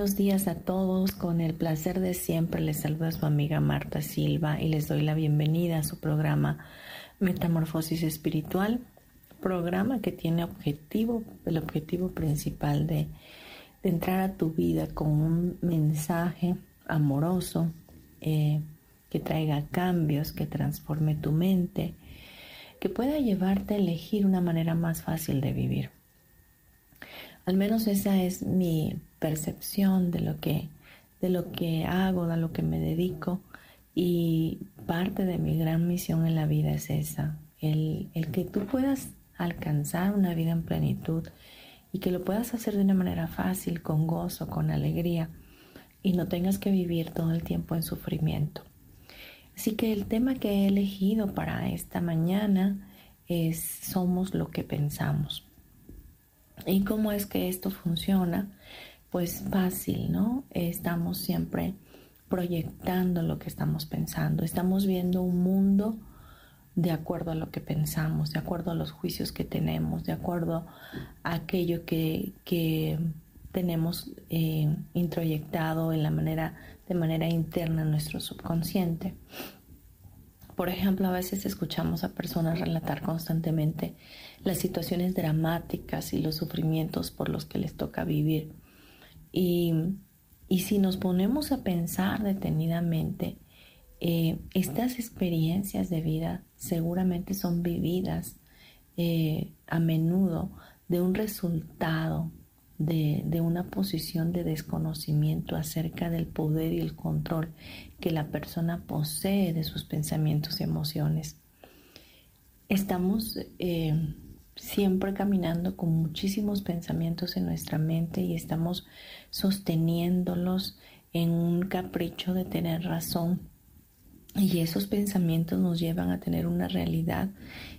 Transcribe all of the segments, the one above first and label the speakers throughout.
Speaker 1: Buenos días a todos. Con el placer de siempre les saluda su amiga Marta Silva y les doy la bienvenida a su programa Metamorfosis Espiritual, programa que tiene objetivo, el objetivo principal de, entrar a tu vida con un mensaje amoroso eh, que traiga cambios, que transforme tu mente, que pueda llevarte a elegir una manera más fácil de vivir. Al menos esa es mi percepción de lo que, de lo que hago, de lo que me dedico. Y parte de mi gran misión en la vida es esa, el, el que tú puedas alcanzar una vida en plenitud y que lo puedas hacer de una manera fácil, con gozo, con alegría y no tengas que vivir todo el tiempo en sufrimiento. Así que el tema que he elegido para esta mañana es somos lo que pensamos. ¿Y cómo es que esto funciona? Pues fácil, ¿no? Estamos siempre proyectando lo que estamos pensando. Estamos viendo un mundo de acuerdo a lo que pensamos, de acuerdo a los juicios que tenemos, de acuerdo a aquello que, tenemos eh, introyectado en la manera, de manera interna en nuestro subconsciente. Por ejemplo, a veces escuchamos a personas relatar constantemente las situaciones dramáticas y los sufrimientos por los que les toca vivir. Y, si nos ponemos a pensar detenidamente, eh, estas experiencias de vida seguramente son vividas eh, a menudo de un resultado de, una posición de desconocimiento acerca del poder y el control que la persona posee de sus pensamientos y emociones. Estamos eh, siempre caminando con muchísimos pensamientos en nuestra mente y estamos sosteniéndolos en un capricho de tener razón. Y esos pensamientos nos llevan a tener una realidad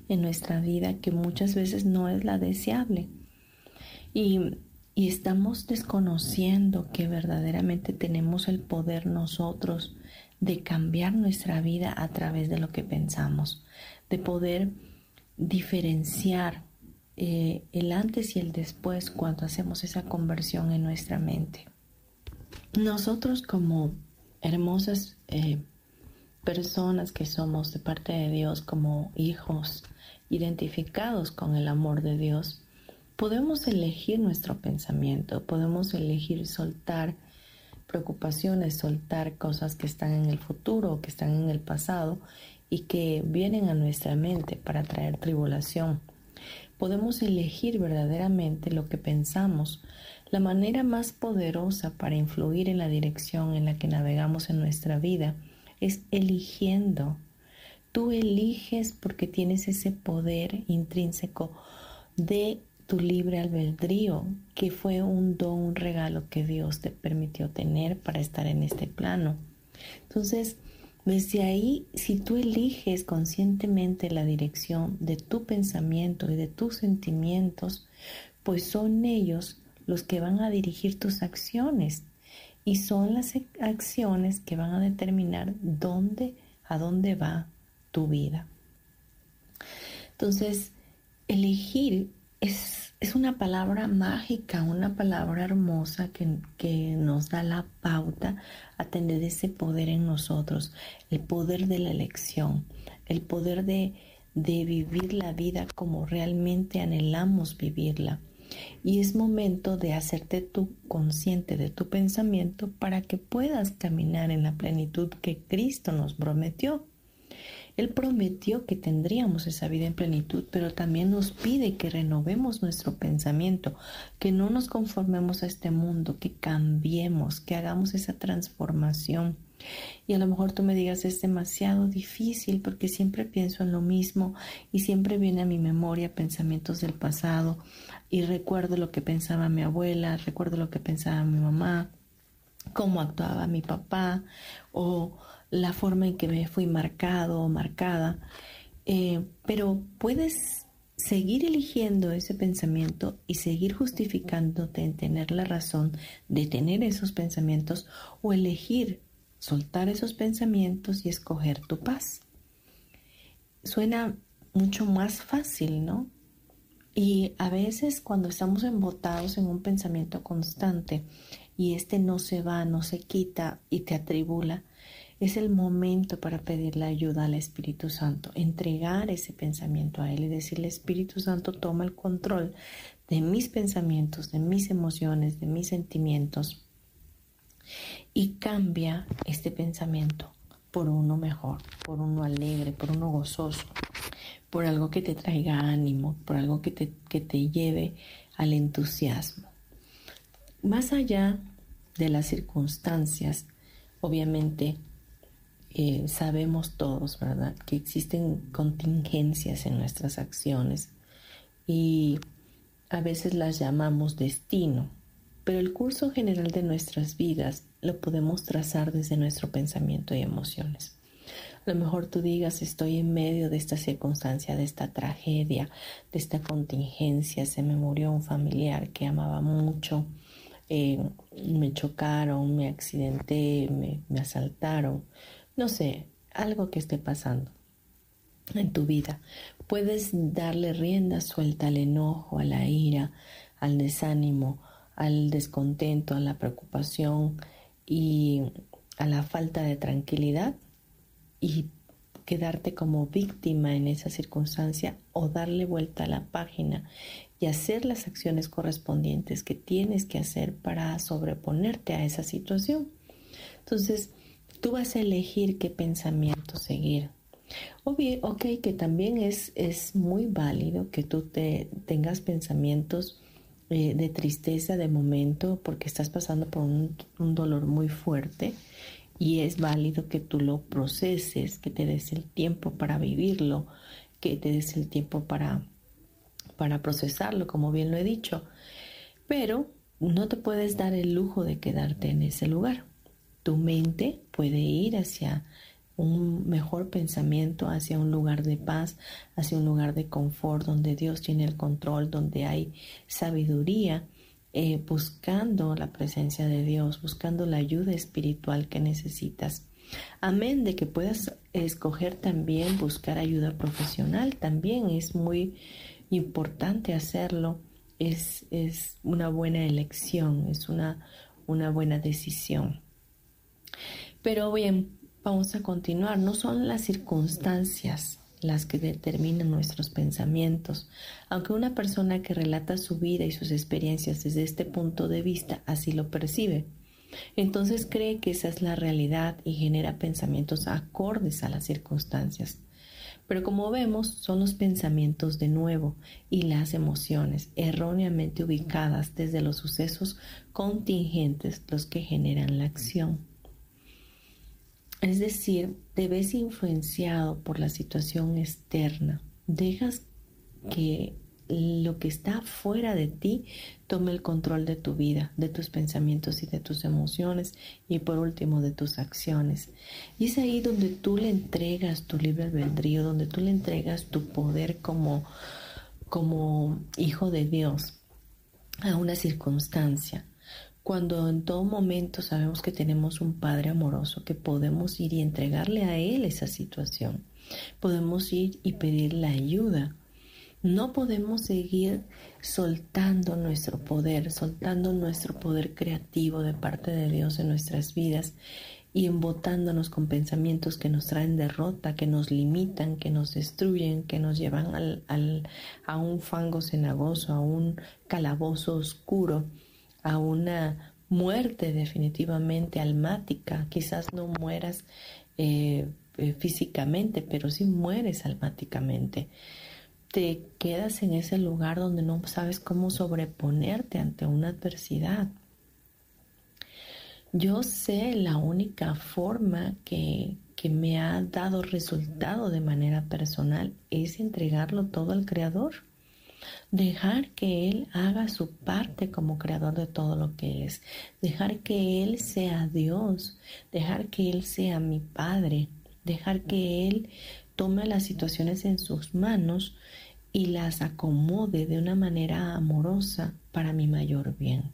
Speaker 1: en nuestra vida que muchas veces no es la deseable. Y y estamos desconociendo que verdaderamente tenemos el poder nosotros de cambiar nuestra vida a través de lo que pensamos, de poder diferenciar eh, el antes y el después cuando hacemos esa conversión en nuestra mente. Nosotros como hermosas eh, personas que somos de parte de Dios, como hijos identificados con el amor de Dios, podemos elegir nuestro pensamiento, podemos elegir soltar preocupaciones, soltar cosas que están en el futuro que están en el pasado y que vienen a nuestra mente para traer tribulación. Podemos elegir verdaderamente lo que pensamos. La manera más poderosa para influir en la dirección en la que navegamos en nuestra vida es eligiendo. Tú eliges porque tienes ese poder intrínseco de tu libre albedrío, que fue un don, un regalo que Dios te permitió tener para estar en este plano. Entonces, desde ahí, si tú eliges conscientemente la dirección de tu pensamiento y de tus sentimientos, pues son ellos los que van a dirigir tus acciones y son las acciones que van a determinar dónde, a dónde va tu vida. Entonces, elegir es, una palabra mágica, una palabra hermosa que, nos da la pauta a tener ese poder en nosotros, el poder de la elección, el poder de, de vivir la vida como realmente anhelamos vivirla. Y es momento de hacerte tú consciente de tu pensamiento para que puedas caminar en la plenitud que Cristo nos prometió. Él prometió que tendríamos esa vida en plenitud, pero también nos pide que renovemos nuestro pensamiento, que no nos conformemos a este mundo, que cambiemos, que hagamos esa transformación. Y a lo mejor tú me digas, es demasiado difícil porque siempre pienso en lo mismo y siempre viene a mi memoria pensamientos del pasado y recuerdo lo que pensaba mi abuela, recuerdo lo que pensaba mi mamá, cómo actuaba mi papá o la forma en que me fui marcado o marcada, eh, pero puedes seguir eligiendo ese pensamiento y seguir justificándote en tener la razón de tener esos pensamientos o elegir soltar esos pensamientos y escoger tu paz. Suena mucho más fácil, ¿no? Y a veces cuando estamos embotados en un pensamiento constante y este no se va, no se quita y te atribula, es el momento para pedirle ayuda al Espíritu Santo, entregar ese pensamiento a Él y decirle, Espíritu Santo, toma el control de mis pensamientos, de mis emociones, de mis sentimientos y cambia este pensamiento por uno mejor, por uno alegre, por uno gozoso, por algo que te traiga ánimo, por algo que te, que te lleve al entusiasmo. Más allá de las circunstancias, obviamente eh, sabemos todos, ¿verdad?, que existen contingencias en nuestras acciones y a veces las llamamos destino, pero el curso general de nuestras vidas lo podemos trazar desde nuestro pensamiento y emociones. A lo mejor tú digas, estoy en medio de esta circunstancia, de esta tragedia, de esta contingencia, se me murió un familiar que amaba mucho, eh, me chocaron, me accidenté, me asaltaron, no sé, algo que esté pasando en tu vida. Puedes darle rienda suelta al enojo, a la ira, al desánimo, al descontento, a la preocupación y a la falta de tranquilidad y quedarte como víctima en esa circunstancia o darle vuelta a la página y hacer las acciones correspondientes que tienes que hacer para sobreponerte a esa situación. Entonces, Tú vas a elegir qué pensamiento seguir. O bien, ok, que también es, es muy válido que tú te, tengas pensamientos eh, de tristeza de momento porque estás pasando por un, un dolor muy fuerte y es válido que tú lo proceses, que te des el tiempo para vivirlo, que te des el tiempo para, para procesarlo, como bien lo he dicho. Pero no te puedes dar el lujo de quedarte en ese lugar. Tu mente puede ir hacia un mejor pensamiento, hacia un lugar de paz, hacia un lugar de confort, donde Dios tiene el control, donde hay sabiduría, eh, buscando la presencia de Dios, buscando la ayuda espiritual que necesitas. Amén de que puedas escoger también buscar ayuda profesional, también es muy importante hacerlo, es, es una buena elección, es una, una buena decisión. Pero bien, vamos a continuar. No son las circunstancias las que determinan nuestros pensamientos, aunque una persona que relata su vida y sus experiencias desde este punto de vista así lo percibe. Entonces cree que esa es la realidad y genera pensamientos acordes a las circunstancias. Pero como vemos, son los pensamientos de nuevo y las emociones erróneamente ubicadas desde los sucesos contingentes los que generan la acción. Es decir, te ves influenciado por la situación externa. Dejas que lo que está fuera de ti tome el control de tu vida, de tus pensamientos y de tus emociones y por último de tus acciones. Y es ahí donde tú le entregas tu libre albedrío, donde tú le entregas tu poder como, como hijo de Dios a una circunstancia. Cuando en todo momento sabemos que tenemos un Padre amoroso, que podemos ir y entregarle a Él esa situación. Podemos ir y pedirle ayuda. No podemos seguir soltando nuestro poder, soltando nuestro poder creativo de parte de Dios en nuestras vidas y embotándonos con pensamientos que nos traen derrota, que nos limitan, que nos destruyen, que nos llevan al, a un fango cenagoso, a un calabozo oscuro, a una muerte definitivamente almática. Quizás no mueras eh, eh, físicamente, pero sí mueres almáticamente. Te quedas en ese lugar donde no sabes cómo sobreponerte ante una adversidad. Yo sé la única forma que, que me ha dado resultado de manera personal es entregarlo todo al Creador. Dejar que Él haga su parte como creador de todo lo que es. Dejar que Él sea Dios. Dejar que Él sea mi Padre. Dejar que Él tome las situaciones en sus manos y las acomode de una manera amorosa para mi mayor bien.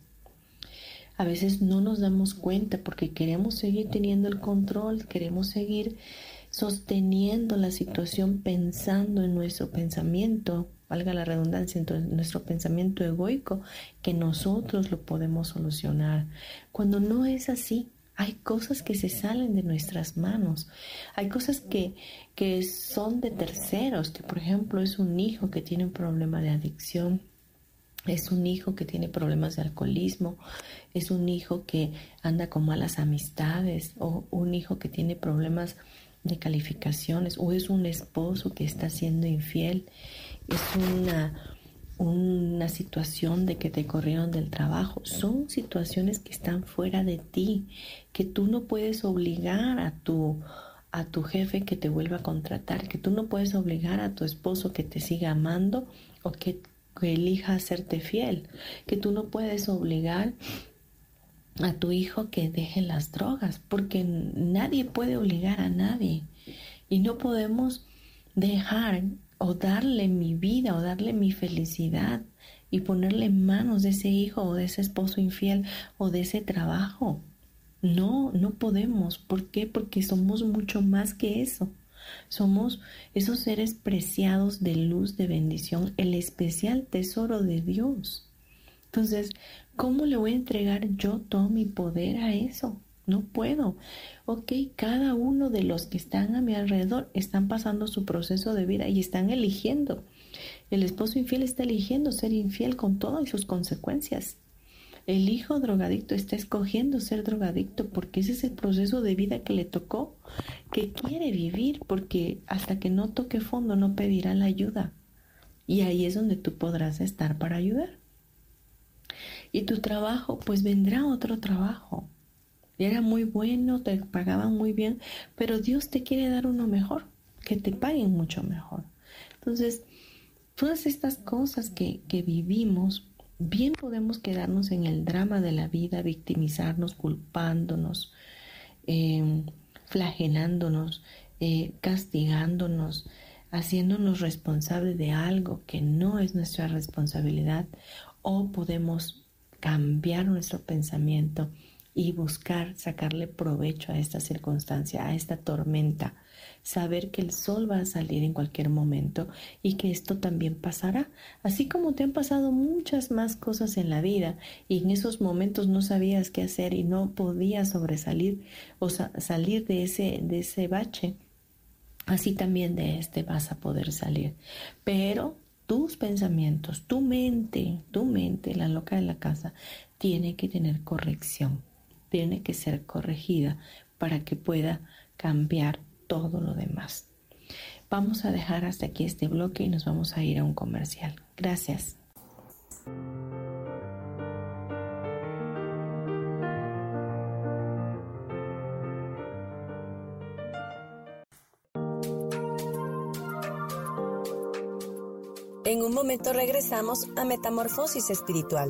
Speaker 1: A veces no nos damos cuenta porque queremos seguir teniendo el control, queremos seguir sosteniendo la situación pensando en nuestro pensamiento, valga la redundancia, en nuestro pensamiento egoico, que nosotros lo podemos solucionar. Cuando no es así, hay cosas que se salen de nuestras manos, hay cosas que, que son de terceros, que por ejemplo es un hijo que tiene un problema de adicción es un hijo que tiene problemas de alcoholismo, es un hijo que anda con malas amistades o un hijo que tiene problemas de calificaciones o es un esposo que está siendo infiel, es una, una situación de que te corrieron del trabajo. Son situaciones que están fuera de ti, que tú no puedes obligar a tu a tu jefe que te vuelva a contratar, que tú no puedes obligar a tu esposo que te siga amando o que que elija hacerte fiel, que tú no puedes obligar a tu hijo que deje las drogas, porque nadie puede obligar a nadie y no podemos dejar o darle mi vida o darle mi felicidad y ponerle en manos de ese hijo o de ese esposo infiel o de ese trabajo. No, no podemos. ¿Por qué? Porque somos mucho más que eso. Somos esos seres preciados de luz, de bendición, el especial tesoro de Dios. Entonces, ¿cómo le voy a entregar yo todo mi poder a eso? No puedo. Ok, cada uno de los que están a mi alrededor están pasando su proceso de vida y están eligiendo. El esposo infiel está eligiendo ser infiel con todas sus consecuencias. El hijo drogadicto está escogiendo ser drogadicto porque ese es el proceso de vida que le tocó, que quiere vivir, porque hasta que no toque fondo no pedirá la ayuda. Y ahí es donde tú podrás estar para ayudar. Y tu trabajo, pues vendrá otro trabajo. Era muy bueno, te pagaban muy bien, pero Dios te quiere dar uno mejor, que te paguen mucho mejor. Entonces, todas estas cosas que, que vivimos Bien podemos quedarnos en el drama de la vida, victimizarnos, culpándonos, em, flagelándonos, eh, castigándonos, haciéndonos responsables de algo que no es nuestra responsabilidad, o podemos cambiar nuestro pensamiento y buscar sacarle provecho a esta circunstancia, a esta tormenta, saber que el sol va a salir en cualquier momento y que esto también pasará, así como te han pasado muchas más cosas en la vida y en esos momentos no sabías qué hacer y no podías sobresalir o salir de ese, de ese bache, así también de este vas a poder salir. Pero tus pensamientos, tu mente, tu mente, la loca de la casa, tiene que tener corrección, tiene que ser corregida para que pueda cambiar todo lo demás. Vamos a dejar hasta aquí este bloque y nos vamos a ir a un comercial. Gracias.
Speaker 2: En un momento regresamos a Metamorfosis Espiritual.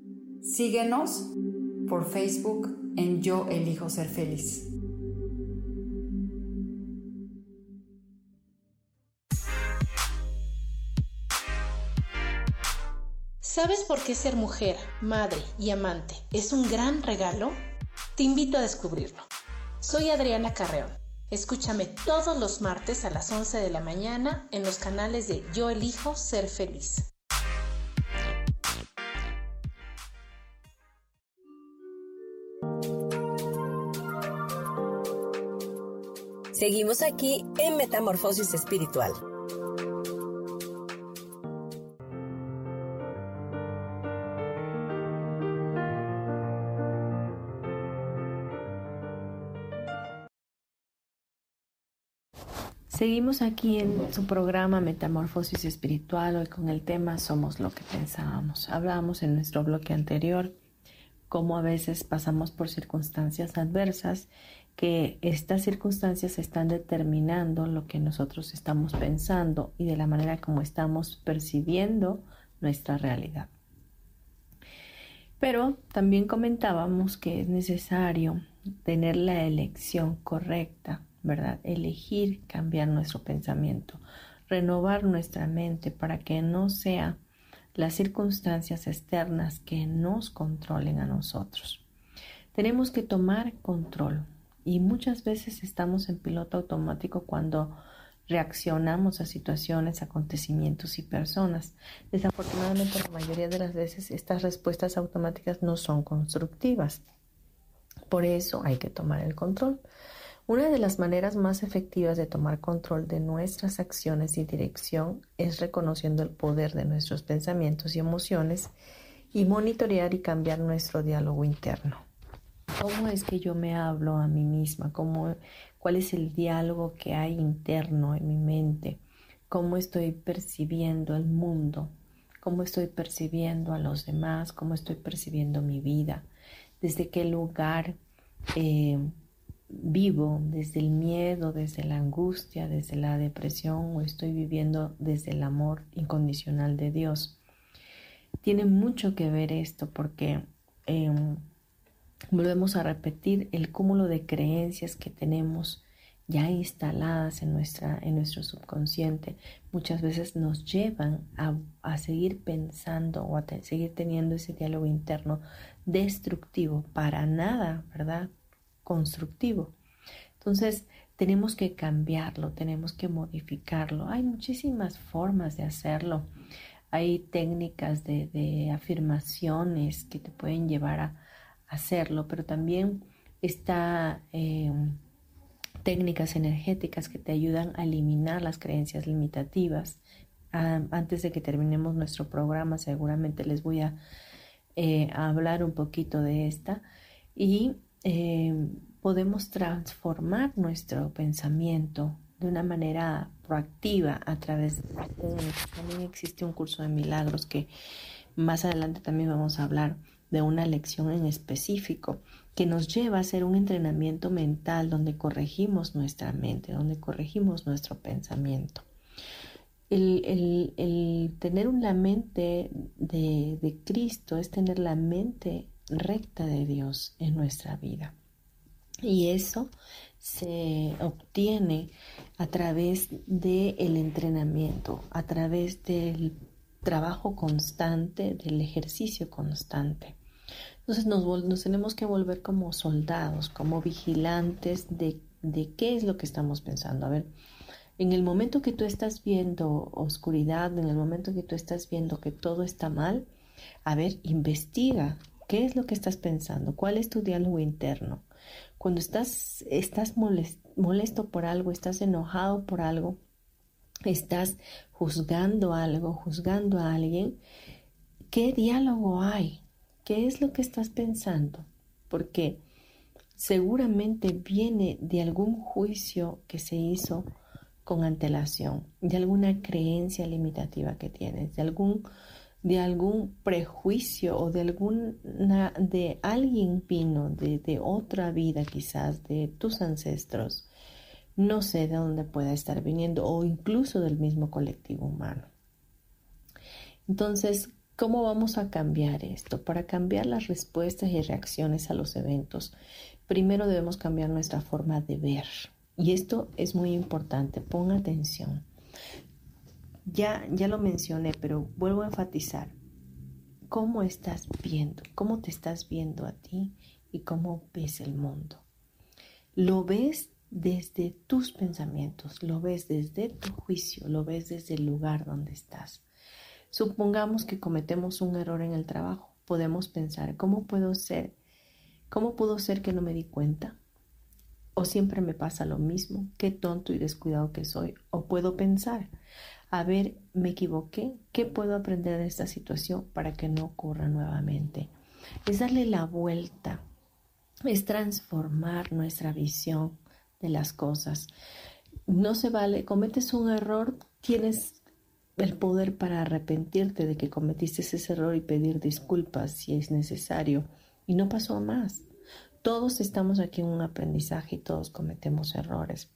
Speaker 3: Síguenos por Facebook en Yo Elijo Ser Feliz.
Speaker 4: ¿Sabes por qué ser mujer, madre y amante es un gran regalo? Te invito a descubrirlo. Soy Adriana Carreón. Escúchame todos los martes a las 11 de la mañana en los canales de Yo elijo ser feliz.
Speaker 2: Seguimos aquí en Metamorfosis Espiritual.
Speaker 1: Seguimos aquí en su programa Metamorfosis Espiritual, hoy con el tema Somos lo que pensábamos. Hablábamos en nuestro bloque anterior cómo a veces pasamos por circunstancias adversas, que estas circunstancias están determinando lo que nosotros estamos pensando y de la manera como estamos percibiendo nuestra realidad. Pero también comentábamos que es necesario tener la elección correcta ¿verdad? Elegir cambiar nuestro pensamiento, renovar nuestra mente para que no sea las circunstancias externas que nos controlen a nosotros. Tenemos que tomar control y muchas veces estamos en piloto automático cuando reaccionamos a situaciones, acontecimientos y personas. Desafortunadamente la mayoría de las veces estas respuestas automáticas no son constructivas. Por eso hay que tomar el control. Una de las maneras más efectivas de tomar control de nuestras acciones y dirección es reconociendo el poder de nuestros pensamientos y emociones y monitorear y cambiar nuestro diálogo interno. ¿Cómo es que yo me hablo a mí misma? ¿Cómo, ¿Cuál es el diálogo que hay interno en mi mente? ¿Cómo estoy percibiendo el mundo? ¿Cómo estoy percibiendo a los demás? ¿Cómo estoy percibiendo mi vida? ¿Desde qué lugar eh, vivo desde el miedo, desde la angustia, desde la depresión o estoy viviendo desde el amor incondicional de Dios. Tiene mucho que ver esto porque em, volvemos a repetir el cúmulo de creencias que tenemos ya instaladas en, nuestra, en nuestro subconsciente, muchas veces nos llevan a, a seguir pensando o a seguir teniendo ese diálogo interno destructivo, para nada, ¿verdad? constructivo. Entonces, tenemos que cambiarlo, tenemos que modificarlo. Hay muchísimas formas de hacerlo. Hay técnicas de, afirmaciones que te pueden llevar a, hacerlo, pero también está em, técnicas energéticas que te ayudan a eliminar las creencias limitativas. antes de que terminemos nuestro programa, seguramente les voy a, eh, hablar un poquito de esta. Y Em, podemos transformar nuestro pensamiento de una manera proactiva a través de también existe un curso de milagros que más adelante también vamos a hablar de una lección en específico que nos lleva a hacer un entrenamiento mental donde corregimos nuestra mente, donde corregimos nuestro pensamiento. El, tener una mente de, de Cristo es tener la mente recta de Dios en nuestra vida. Y eso se obtiene a través del entrenamiento, a través del trabajo constante, del ejercicio constante. Entonces nos, tenemos que volver como soldados, como vigilantes de, de qué es lo que estamos pensando. A ver, en el momento que tú estás viendo oscuridad, en el momento que tú estás viendo que todo está mal, a ver, investiga ¿Qué es lo que estás pensando? ¿Cuál es tu diálogo interno? Cuando estás, estás molesto por algo, estás enojado por algo, estás juzgando algo, juzgando a alguien, ¿qué diálogo hay? ¿Qué es lo que estás pensando? Porque seguramente viene de algún juicio que se hizo con antelación, de alguna creencia limitativa que tienes, de algún de algún prejuicio o de alguna de alguien vino de, de otra vida quizás de tus ancestros no sé de dónde pueda estar viniendo o incluso del mismo colectivo humano Entonces, ¿cómo vamos a cambiar esto? Para cambiar las respuestas y reacciones a los eventos, primero debemos cambiar nuestra forma de ver. Y esto es muy importante, pon atención. Ya, ya lo mencioné, pero vuelvo a enfatizar. ¿Cómo estás viendo? ¿Cómo te estás viendo a ti y cómo ves el mundo? ¿Lo ves desde tus pensamientos, lo ves desde tu juicio, lo ves desde el lugar donde estás? Supongamos que cometemos un error en el trabajo. Podemos pensar, ¿cómo puedo ser? ¿Cómo pudo ser que no me di cuenta? ¿O siempre me pasa lo mismo? ¿Qué tonto y descuidado que soy? ¿O puedo pensar, a ver, me equivoqué? ¿Qué puedo aprender de esta situación para que no ocurra nuevamente? Es darle la vuelta, es transformar nuestra visión de las cosas. No se vale, cometes un error, tienes el poder para arrepentirte de que cometiste ese error y pedir disculpas si es necesario. Y no pasó más. Todos estamos aquí en un aprendizaje y todos cometemos errores.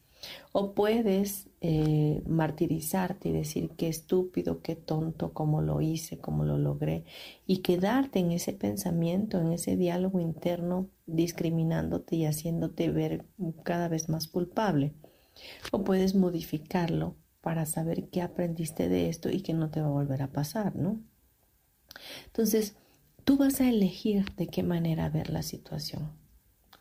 Speaker 1: O puedes eh, martirizarte y decir qué estúpido, qué tonto, cómo lo hice, cómo lo logré, y quedarte en ese pensamiento, en ese diálogo interno, discriminándote y haciéndote ver cada vez más culpable. O puedes modificarlo para saber qué aprendiste de esto y que no te va a volver a pasar, ¿no? Entonces, tú vas a elegir de qué manera ver la situación.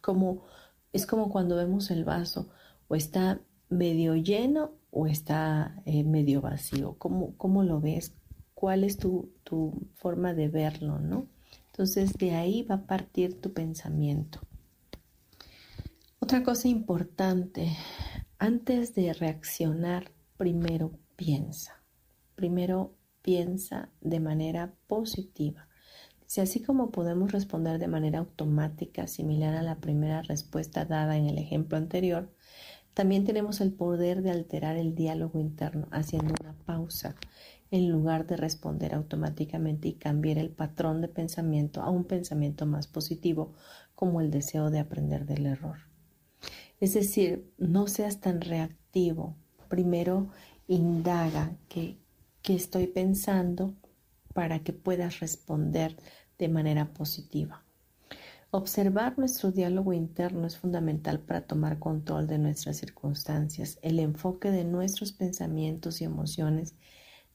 Speaker 1: Como, es como cuando vemos el vaso, o está medio lleno o está eh, medio vacío. ¿Cómo, ¿Cómo, lo ves? ¿Cuál es tu, tu forma de verlo, no? Entonces, de ahí va a partir tu pensamiento. Otra cosa importante, antes de reaccionar primero piensa. Primero piensa de manera positiva. Si así como podemos responder de manera automática, similar a la primera respuesta dada en el ejemplo anterior, también tenemos el poder de alterar el diálogo interno haciendo una pausa en lugar de responder automáticamente y cambiar el patrón de pensamiento a un pensamiento más positivo como el deseo de aprender del error. Es decir, no seas tan reactivo, primero indaga qué, estoy pensando para que puedas responder de manera positiva. Observar nuestro diálogo interno es fundamental para tomar control de nuestras circunstancias. El enfoque de nuestros pensamientos y emociones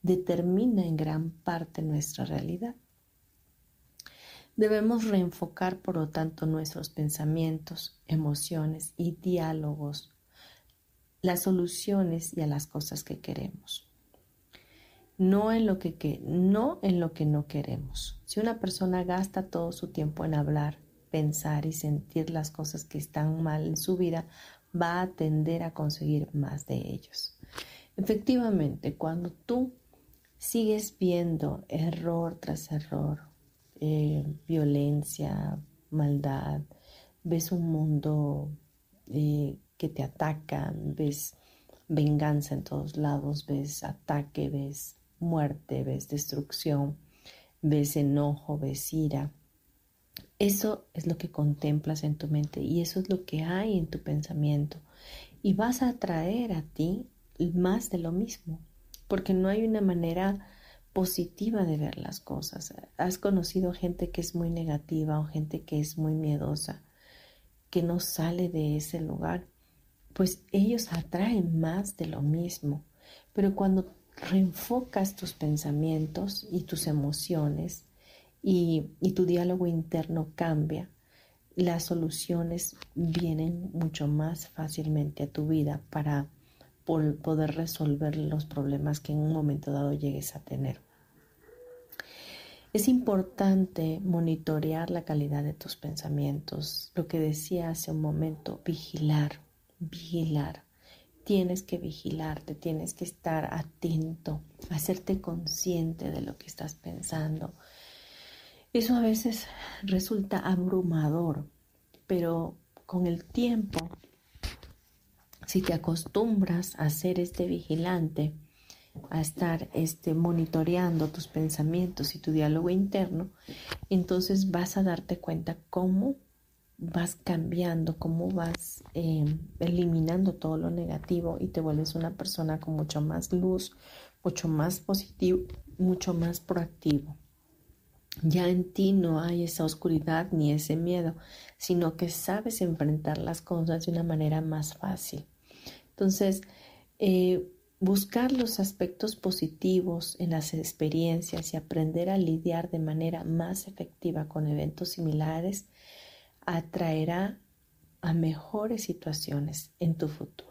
Speaker 1: determina en gran parte nuestra realidad. Debemos reenfocar, por lo tanto, nuestros pensamientos, emociones y diálogos las soluciones y a las cosas que queremos. No en lo que, no en lo que no queremos. Si una persona gasta todo su tiempo en hablar, pensar y sentir las cosas que están mal en su vida, va a tender a conseguir más de ellos. Efectivamente, cuando tú sigues viendo error tras error, eh, violencia, maldad, ves un mundo eh, que te atacan, ves venganza en todos lados, ves ataque, ves muerte, ves destrucción, ves enojo, ves ira. Eso es lo que contemplas en tu mente y eso es lo que hay en tu pensamiento. Y vas a atraer a ti más de lo mismo, porque no hay una manera positiva de ver las cosas. Has conocido gente que es muy negativa o gente que es muy miedosa, que no sale de ese lugar pues ellos atraen más de lo mismo. Pero cuando reenfocas tus pensamientos y tus emociones y, tu diálogo interno cambia, las soluciones vienen mucho más fácilmente a tu vida para poder resolver los problemas que en un momento dado llegues a tener. Es importante monitorear la calidad de tus pensamientos, lo que decía hace un momento, vigilar vigilar. Tienes que vigilarte, tienes que estar atento, hacerte consciente de lo que estás pensando. Eso a veces resulta abrumador, pero con el tiempo, si te acostumbras a ser este vigilante, a estar este, monitoreando tus pensamientos y tu diálogo interno, entonces vas a darte cuenta cómo vas cambiando, cómo vas eh, eliminando todo lo negativo y te vuelves una persona con mucho más luz, mucho más positivo, mucho más proactivo. Ya en ti no hay esa oscuridad ni ese miedo, sino que sabes enfrentar las cosas de una manera más fácil. Entonces, eh, buscar los aspectos positivos en las experiencias y aprender a lidiar de manera más efectiva con eventos similares atraerá a mejores situaciones en tu futuro.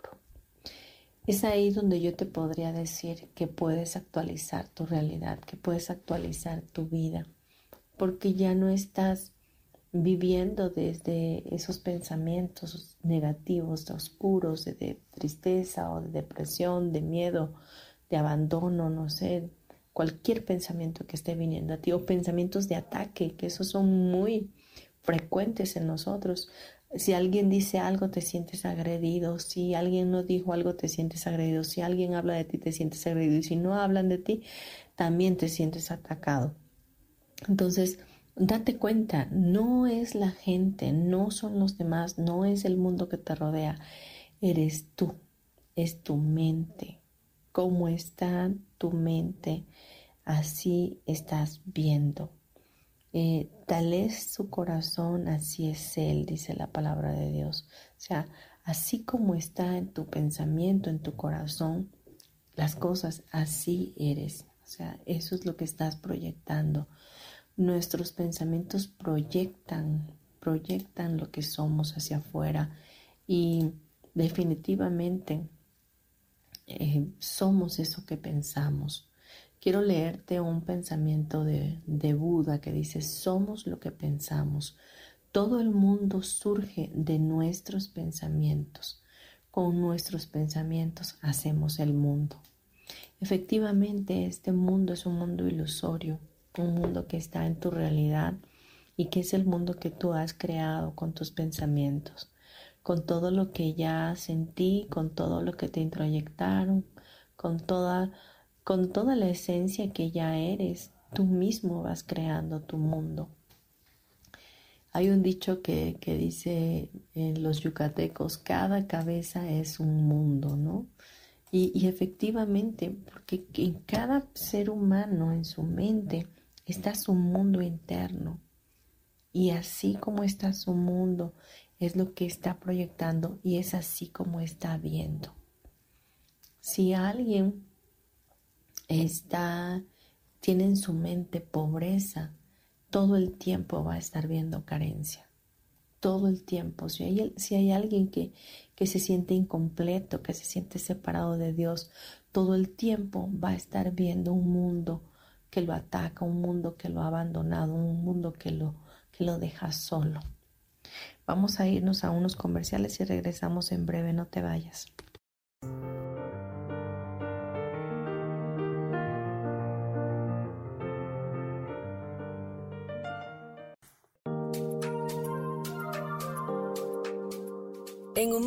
Speaker 1: Es ahí donde yo te podría decir que puedes actualizar tu realidad, que puedes actualizar tu vida, porque ya no estás viviendo desde esos pensamientos negativos, oscuros, de, tristeza o de depresión, de miedo, de abandono, no sé, cualquier pensamiento que esté viniendo a ti o pensamientos de ataque, que esos son muy frecuentes en nosotros. Si alguien dice algo, te sientes agredido. Si alguien no dijo algo, te sientes agredido. Si alguien habla de ti, te sientes agredido. Y si no hablan de ti, también te sientes atacado. Entonces, date cuenta, no es la gente, no son los demás, no es el mundo que te rodea. Eres tú, es tu mente. ¿Cómo está tu mente? Así estás viendo. Eh, tal es su corazón, así es Él, dice la palabra de Dios. O sea, así como está en tu pensamiento, en tu corazón, las cosas, así eres. O sea, eso es lo que estás proyectando. Nuestros pensamientos proyectan, proyectan lo que somos hacia afuera y definitivamente eh, somos eso que pensamos. Quiero leerte un pensamiento de, Buda que dice, somos lo que pensamos. Todo el mundo surge de nuestros pensamientos. Con nuestros pensamientos hacemos el mundo. Efectivamente, este mundo es un mundo ilusorio, un mundo que está en tu realidad y que es el mundo que tú has creado con tus pensamientos, con todo lo que ya sentí, con todo lo que te introyectaron, con toda con toda la esencia que ya eres, tú mismo vas creando tu mundo. Hay un dicho que, dice en los yucatecos, cada cabeza es un mundo, ¿no? Y, y, efectivamente, porque en cada ser humano, en su mente, está su mundo interno. Y así como está su mundo, es lo que está proyectando y es así como está viendo. Si alguien está, tiene en su mente pobreza, todo el tiempo va a estar viendo carencia. Todo el tiempo. Si hay, si hay alguien que, que se siente incompleto, que se siente separado de Dios, todo el tiempo va a estar viendo un mundo que lo ataca, un mundo que lo ha abandonado, un mundo que lo, que lo deja solo. Vamos a irnos a unos comerciales y regresamos en breve, no te vayas.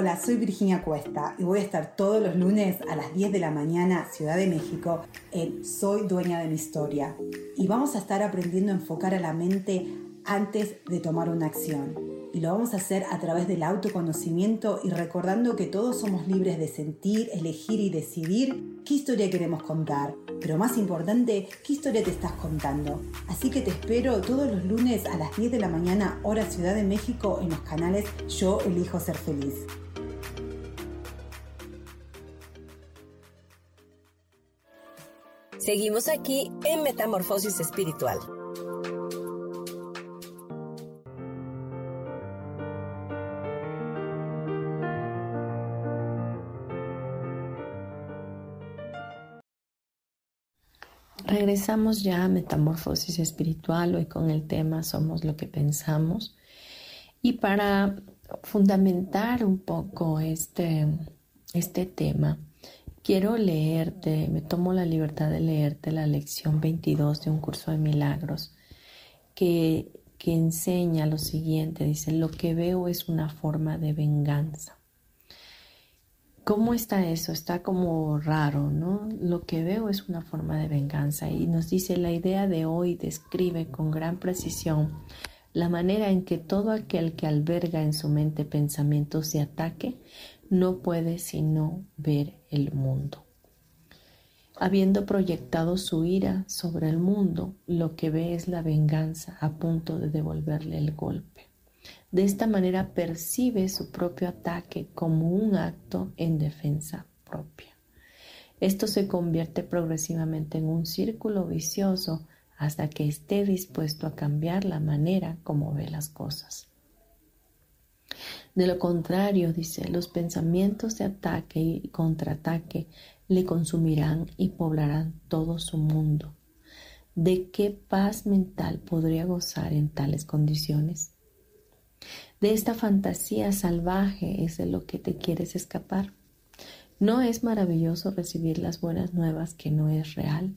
Speaker 5: Hola, soy Virginia Cuesta y voy a estar todos los lunes a las 10 de la mañana, Ciudad de México, en Soy Dueña de mi Historia. Y vamos a estar aprendiendo a enfocar a la mente antes de tomar una acción. Y lo vamos a hacer a través del autoconocimiento y recordando que todos somos libres de sentir, elegir y decidir qué historia queremos contar. Pero más importante, qué historia te estás contando. Así que te espero todos los lunes a las 10 de la mañana, hora Ciudad de México, en los canales Yo Elijo Ser Feliz.
Speaker 2: Seguimos aquí en Metamorfosis Espiritual.
Speaker 1: Regresamos ya a Metamorfosis Espiritual, hoy con el tema Somos lo que pensamos. Y para fundamentar un poco este, este tema, Quiero leerte, me tomo la libertad de leerte la lección 22 de un curso de milagros que, que enseña lo siguiente, dice, lo que veo es una forma de venganza. ¿Cómo está eso? Está como raro, ¿no? Lo que veo es una forma de venganza y nos dice la idea de hoy describe con gran precisión la manera en que todo aquel que alberga en su mente pensamientos de ataque no puede sino ver el mundo. Habiendo proyectado su ira sobre el mundo, lo que ve es la venganza a punto de devolverle el golpe. De esta manera percibe su propio ataque como un acto en defensa propia. Esto se convierte progresivamente en un círculo vicioso hasta que esté dispuesto a cambiar la manera como ve las cosas. De lo contrario, dice, los pensamientos de ataque y contraataque le consumirán y poblarán todo su mundo. ¿De qué paz mental podría gozar en tales condiciones? De esta fantasía salvaje es de lo que te quieres escapar. ¿No es maravilloso recibir las buenas nuevas que no es real?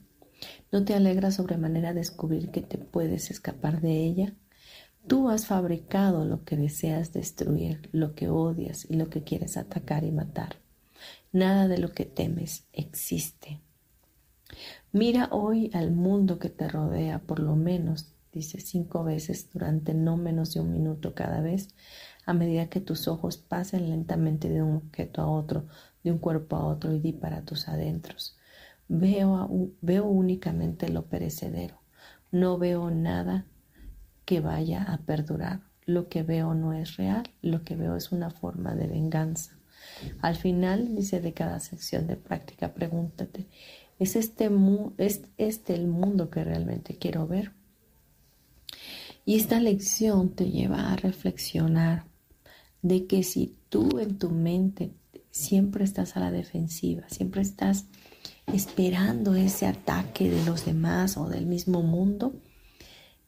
Speaker 1: ¿No te alegra sobremanera descubrir que te puedes escapar de ella? Tú has fabricado lo que deseas destruir, lo que odias y lo que quieres atacar y matar. Nada de lo que temes existe. Mira hoy al mundo que te rodea, por lo menos dice cinco veces durante no menos de un minuto cada vez, a medida que tus ojos pasen lentamente de un objeto a otro, de un cuerpo a otro y di para tus adentros. Veo, veo únicamente lo perecedero, no veo nada que vaya a perdurar. Lo que veo no es real, lo que veo es una forma de venganza. Al final, dice de cada sección de práctica, pregúntate, ¿es este, ¿es este el mundo que realmente quiero ver? Y esta lección te lleva a reflexionar de que si tú en tu mente siempre estás a la defensiva, siempre estás esperando ese ataque de los demás o del mismo mundo,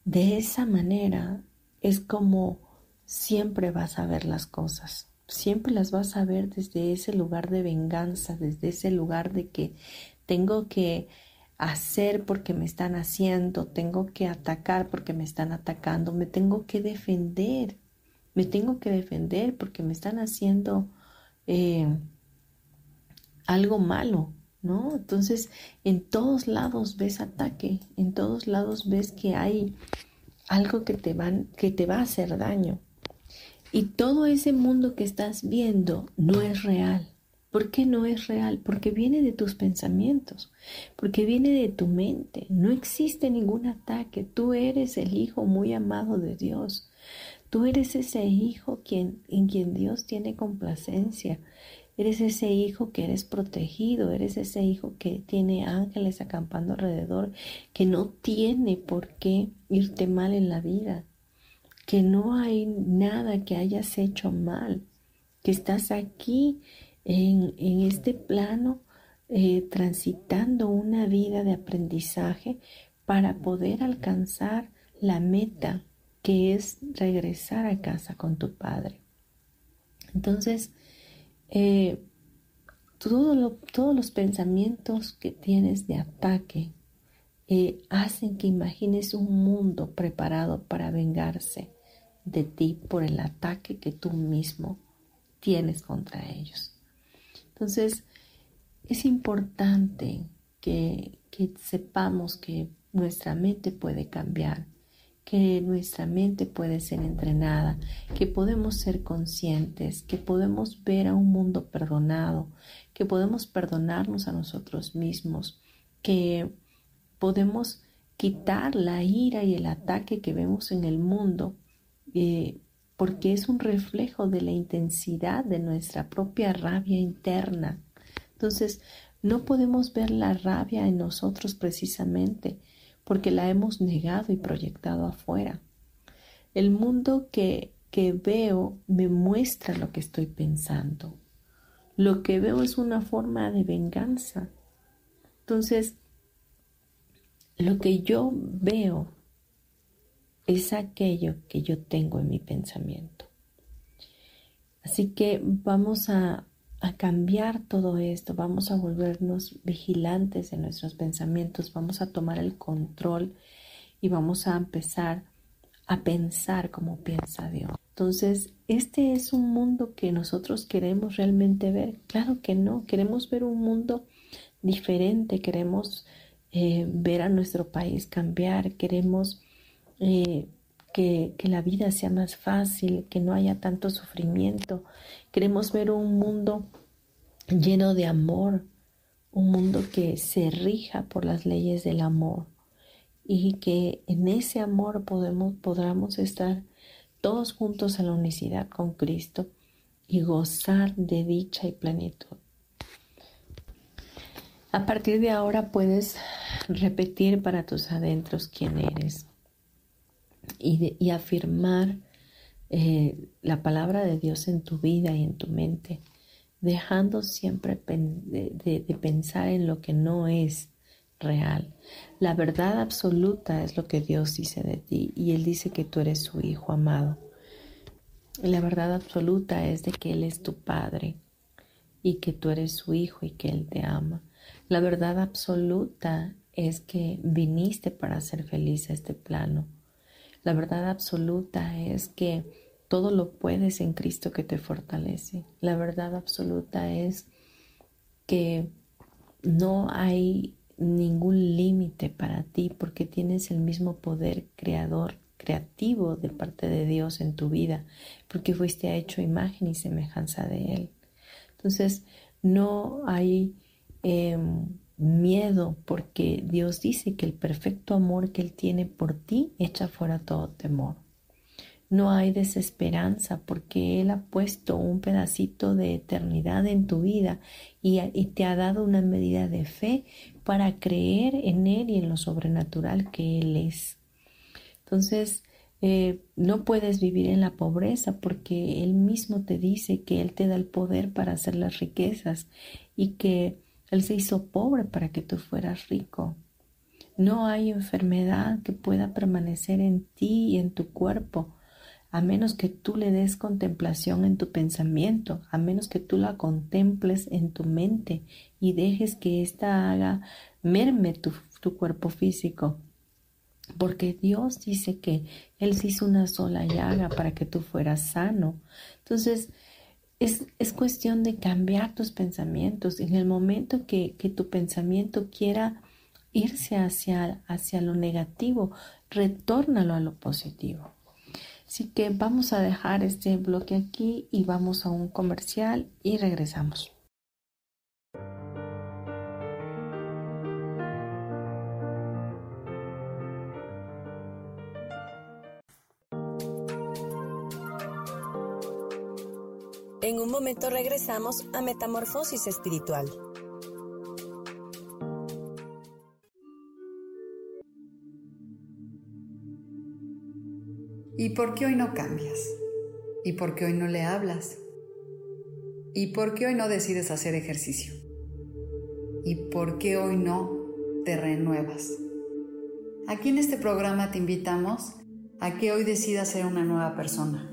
Speaker 1: de esa manera es como siempre vas a ver las cosas, siempre las vas a ver desde ese lugar de venganza, desde ese lugar de que tengo que hacer porque me están haciendo, tengo que atacar porque me están atacando, me tengo que defender, me tengo que defender porque me están haciendo eh, algo malo, ¿no? Entonces, en todos lados ves ataque, en todos lados ves que hay algo que te, que te va a hacer daño. Y todo ese mundo que estás viendo no es real. ¿Por qué no es real? Porque viene de tus pensamientos, porque viene de tu mente. No existe ningún ataque. Tú eres el hijo muy amado de Dios. Tú eres ese hijo en quien Dios tiene complacencia. Eres ese hijo que eres protegido, eres ese hijo que tiene ángeles acampando alrededor, que no tiene por qué irte mal en la vida, que no hay nada que hayas hecho mal, que estás aquí en, este plano eh, transitando una vida de aprendizaje para poder alcanzar la meta que es regresar a casa con tu padre. Entonces, eh, todos los pensamientos que tienes de ataque eh, hacen que imagines un mundo preparado para vengarse de ti por el ataque que tú mismo tienes contra ellos. Entonces, es importante que, sepamos que nuestra mente puede cambiar, que nuestra mente puede ser entrenada, que podemos ser conscientes, que podemos ver a un mundo perdonado, que podemos perdonarnos a nosotros mismos, que podemos quitar la ira y el ataque que vemos en el mundo eh, porque es un reflejo de la intensidad de nuestra propia rabia interna. Entonces, no podemos ver la rabia en nosotros precisamente porque la hemos negado y proyectado afuera. El mundo que, que veo me muestra lo que estoy pensando. Lo que veo es una forma de venganza. Entonces, lo que yo veo es aquello que yo tengo en mi pensamiento. Así que vamos a, a cambiar todo esto, vamos a volvernos vigilantes en nuestros pensamientos, vamos a tomar el control y vamos a empezar a pensar como piensa Dios. Entonces, ¿este es un mundo que nosotros queremos realmente ver? Claro que no, queremos ver un mundo diferente, queremos eh, ver a nuestro país cambiar, queremos eh, que, que, la vida sea más fácil, que no haya tanto sufrimiento, queremos ver un mundo lleno de amor, un mundo que se rija por las leyes del amor y que en ese amor podemos, podamos estar todos juntos en la unicidad con Cristo y gozar de dicha y plenitud. A partir de ahora puedes repetir para tus adentros quién eres y, afirmar eh, la palabra de Dios en tu vida y en tu mente, dejando siempre de pensar en lo que no es real. La verdad absoluta es lo que Dios dice de ti y Él dice que tú eres su Hijo amado. La verdad absoluta es de que Él es tu Padre y que tú eres su Hijo y que Él te ama. La verdad absoluta es que viniste para ser feliz a este plano. La verdad absoluta es que todo lo puedes en Cristo que te fortalece. La verdad absoluta es que no hay ningún límite para ti porque tienes el mismo poder creador, creativo de parte de Dios en tu vida, porque fuiste hecho imagen y semejanza de Él. Entonces, no hay em, miedo porque Dios dice que el perfecto amor que Él tiene por ti echa fuera todo temor. No hay desesperanza porque Él ha puesto un pedacito de eternidad en tu vida y, te ha dado una medida de fe para creer en Él y en lo sobrenatural que Él es. Entonces, eh, no puedes vivir en la pobreza porque Él mismo te dice que Él te da el poder para hacer las riquezas y que Él se hizo pobre para que tú fueras rico. No hay enfermedad que pueda permanecer en ti y en tu cuerpo a menos que tú le des contemplación en tu pensamiento, a menos que tú la contemples en tu mente y dejes que ésta haga merme tu, cuerpo físico. Porque Dios dice que Él se hizo una sola llaga para que tú fueras sano. Entonces, es, es, cuestión de cambiar tus pensamientos. En el momento que, que tu pensamiento quiera irse hacia, hacia lo negativo, retórnalo a lo positivo. Así que vamos a dejar este bloque aquí y vamos a un comercial y regresamos.
Speaker 2: En un momento regresamos a Metamorfosis Espiritual.
Speaker 3: ¿Y por qué hoy no cambias? ¿Y por qué hoy no le hablas? ¿Y por qué hoy no decides hacer ejercicio? ¿Y por qué hoy no te renuevas? Aquí en este programa te invitamos a que hoy decidas ser una nueva persona.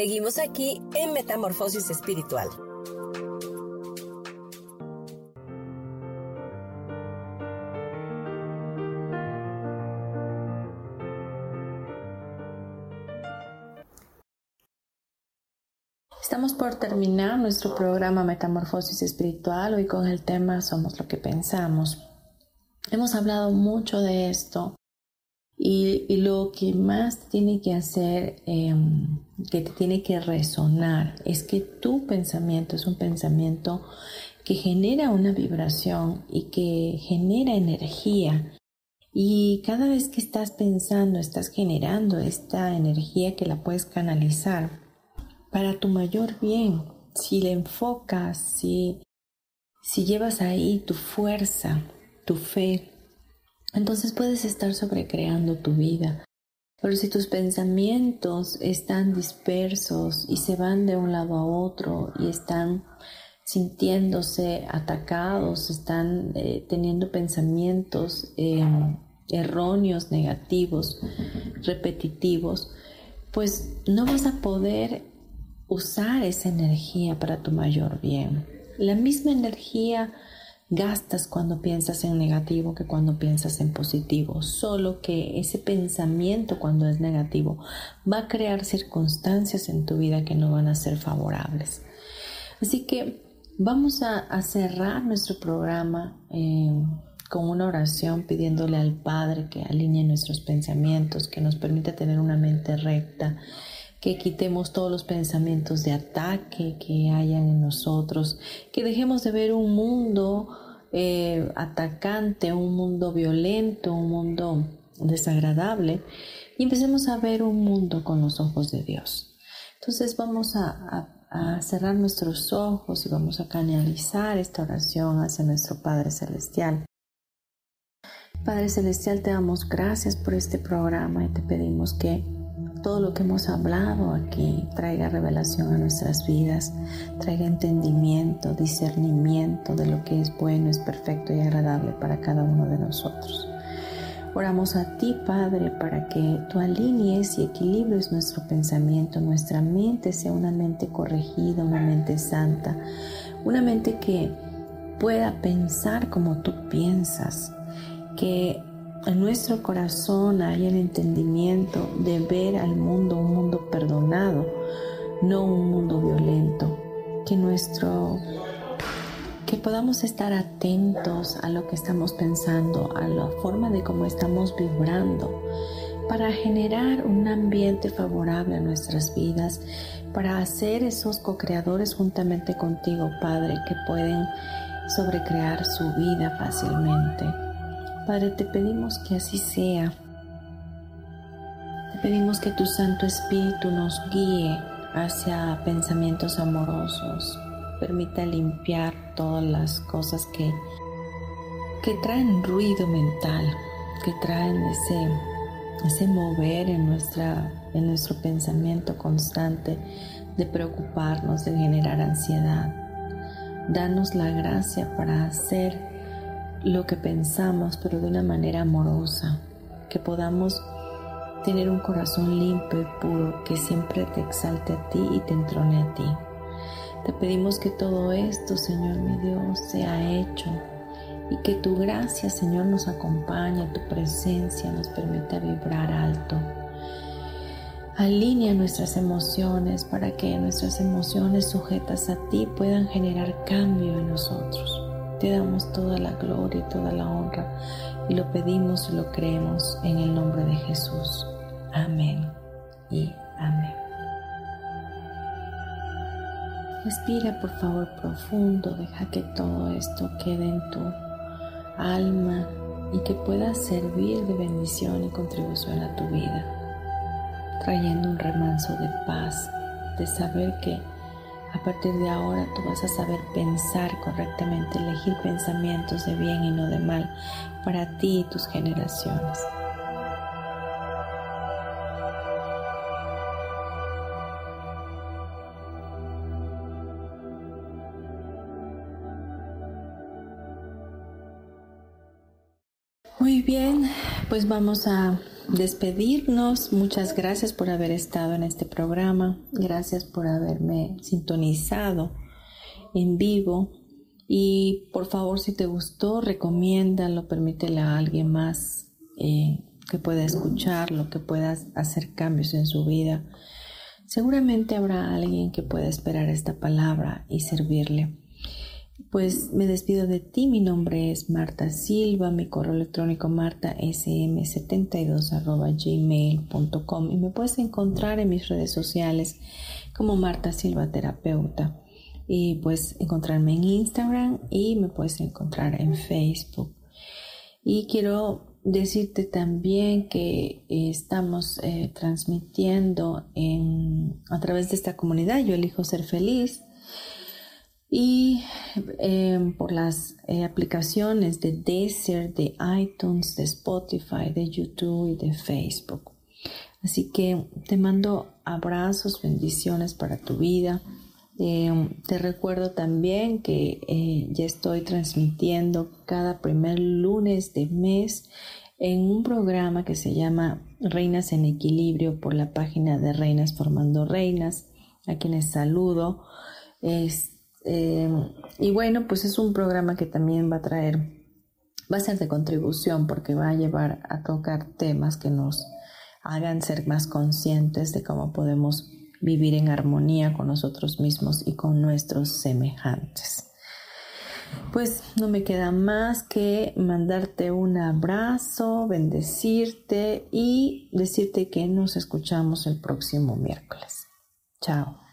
Speaker 2: Seguimos aquí en Metamorfosis Espiritual.
Speaker 1: Estamos por terminar nuestro programa Metamorfosis Espiritual hoy con el tema Somos lo que pensamos. Hemos hablado mucho de esto y, lo que más tiene que hacer, em, que te tiene que resonar, es que tu pensamiento es un pensamiento que genera una vibración y que genera energía. Y cada vez que estás pensando, estás generando esta energía que la puedes canalizar para tu mayor bien. Si le enfocas, si llevas ahí tu fuerza, tu fe, entonces puedes estar sobrecreando tu vida. Pero si tus pensamientos están dispersos y se van de un lado a otro y están sintiéndose atacados, están eh, teniendo pensamientos em, erróneos, negativos, repetitivos, pues no vas a poder usar esa energía para tu mayor bien. La misma energía gastas cuando piensas en negativo que cuando piensas en positivo, solo que ese pensamiento cuando es negativo va a crear circunstancias en tu vida que no van a ser favorables. Así que vamos a, cerrar nuestro programa eh, con una oración pidiéndole al Padre que alinee nuestros pensamientos, que nos permita tener una mente recta que quitemos todos los pensamientos de ataque que hayan en nosotros, que dejemos de ver un mundo eh, atacante, un mundo violento, un mundo desagradable y empecemos a ver un mundo con los ojos de Dios. Entonces vamos a, a cerrar nuestros ojos y vamos a canalizar esta oración hacia nuestro Padre Celestial. Padre Celestial, te damos gracias por este programa y te pedimos que todo lo que hemos hablado aquí traiga revelación a nuestras vidas, traiga entendimiento, discernimiento de lo que es bueno, es perfecto y agradable para cada uno de nosotros. Oramos a ti, Padre, para que tú alinees y equilibres nuestro pensamiento, nuestra mente sea una mente corregida, una mente santa, una mente que pueda pensar como tú piensas, que en nuestro corazón hay el entendimiento de ver al mundo un mundo perdonado, no un mundo violento. Que nuestro que podamos estar atentos a lo que estamos pensando, a la forma de cómo estamos vibrando, para generar un ambiente favorable a nuestras vidas, para hacer esos co-creadores juntamente contigo, Padre, que pueden sobrecrear su vida fácilmente. Padre, te pedimos que así sea. Te pedimos que tu Santo Espíritu nos guíe hacia pensamientos amorosos. Permita limpiar todas las cosas que, que traen ruido mental, que traen ese, ese mover en, nuestra, en nuestro pensamiento constante de preocuparnos, de generar ansiedad. Danos la gracia para hacer lo que pensamos, pero de una manera amorosa, que podamos tener un corazón limpio y puro que siempre te exalte a ti y te entrone a ti. Te pedimos que todo esto, Señor mi Dios, sea hecho y que tu gracia, Señor, nos acompañe, tu presencia nos permita vibrar alto. Alinea nuestras emociones para que nuestras emociones sujetas a ti puedan generar cambio en nosotros. Te damos toda la gloria y toda la honra y lo pedimos y lo creemos en el nombre de Jesús. Amén y amén. Respira por favor profundo, deja que todo esto quede en tu alma y que pueda servir de bendición y contribución a tu vida, trayendo un remanso de paz, de saber que a partir de ahora tú vas a saber pensar correctamente, elegir pensamientos de bien y no de mal para ti y tus generaciones. Muy bien, pues vamos a despedirnos. Muchas gracias por haber estado en este programa. Gracias por haberme sintonizado en vivo. Y por favor, si te gustó, recomiéndalo, permítele a alguien más eh, que pueda escucharlo, que pueda hacer cambios en su vida. seguramente habrá alguien que pueda esperar esta palabra y servirle. Pues me despido de ti, mi nombre es Marta Silva, mi correo electrónico martasm72 gmail.com y me puedes encontrar en mis redes sociales como Marta Silva Terapeuta. Y puedes encontrarme en Instagram y me puedes encontrar en Facebook. Y quiero decirte también que estamos eh, transmitiendo en, a través de esta comunidad, yo elijo ser feliz, y em, por las eh, aplicaciones de Deezer, de iTunes, de Spotify, de YouTube y de Facebook. Así que te mando abrazos, bendiciones para tu vida. Em, te recuerdo también que eh, ya estoy transmitiendo cada primer lunes de mes en un programa que se llama Reinas en Equilibrio por la página de Reinas Formando Reinas, a quienes saludo. Em, y bueno, pues es un programa que también va a traer, va a ser de contribución porque va a llevar a tocar temas que nos hagan ser más conscientes de cómo podemos vivir en armonía con nosotros mismos y con nuestros semejantes. Pues no me queda más que mandarte un abrazo, bendecirte y decirte que nos escuchamos el próximo miércoles. Chao.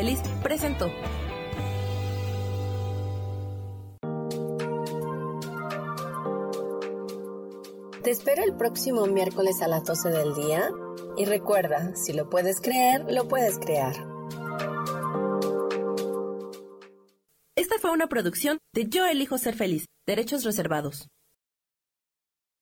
Speaker 6: Feliz presentó.
Speaker 2: Te espero el próximo miércoles a las 12 del día y recuerda, si lo puedes creer, lo puedes crear.
Speaker 6: Esta fue una producción de Yo elijo ser feliz, derechos reservados.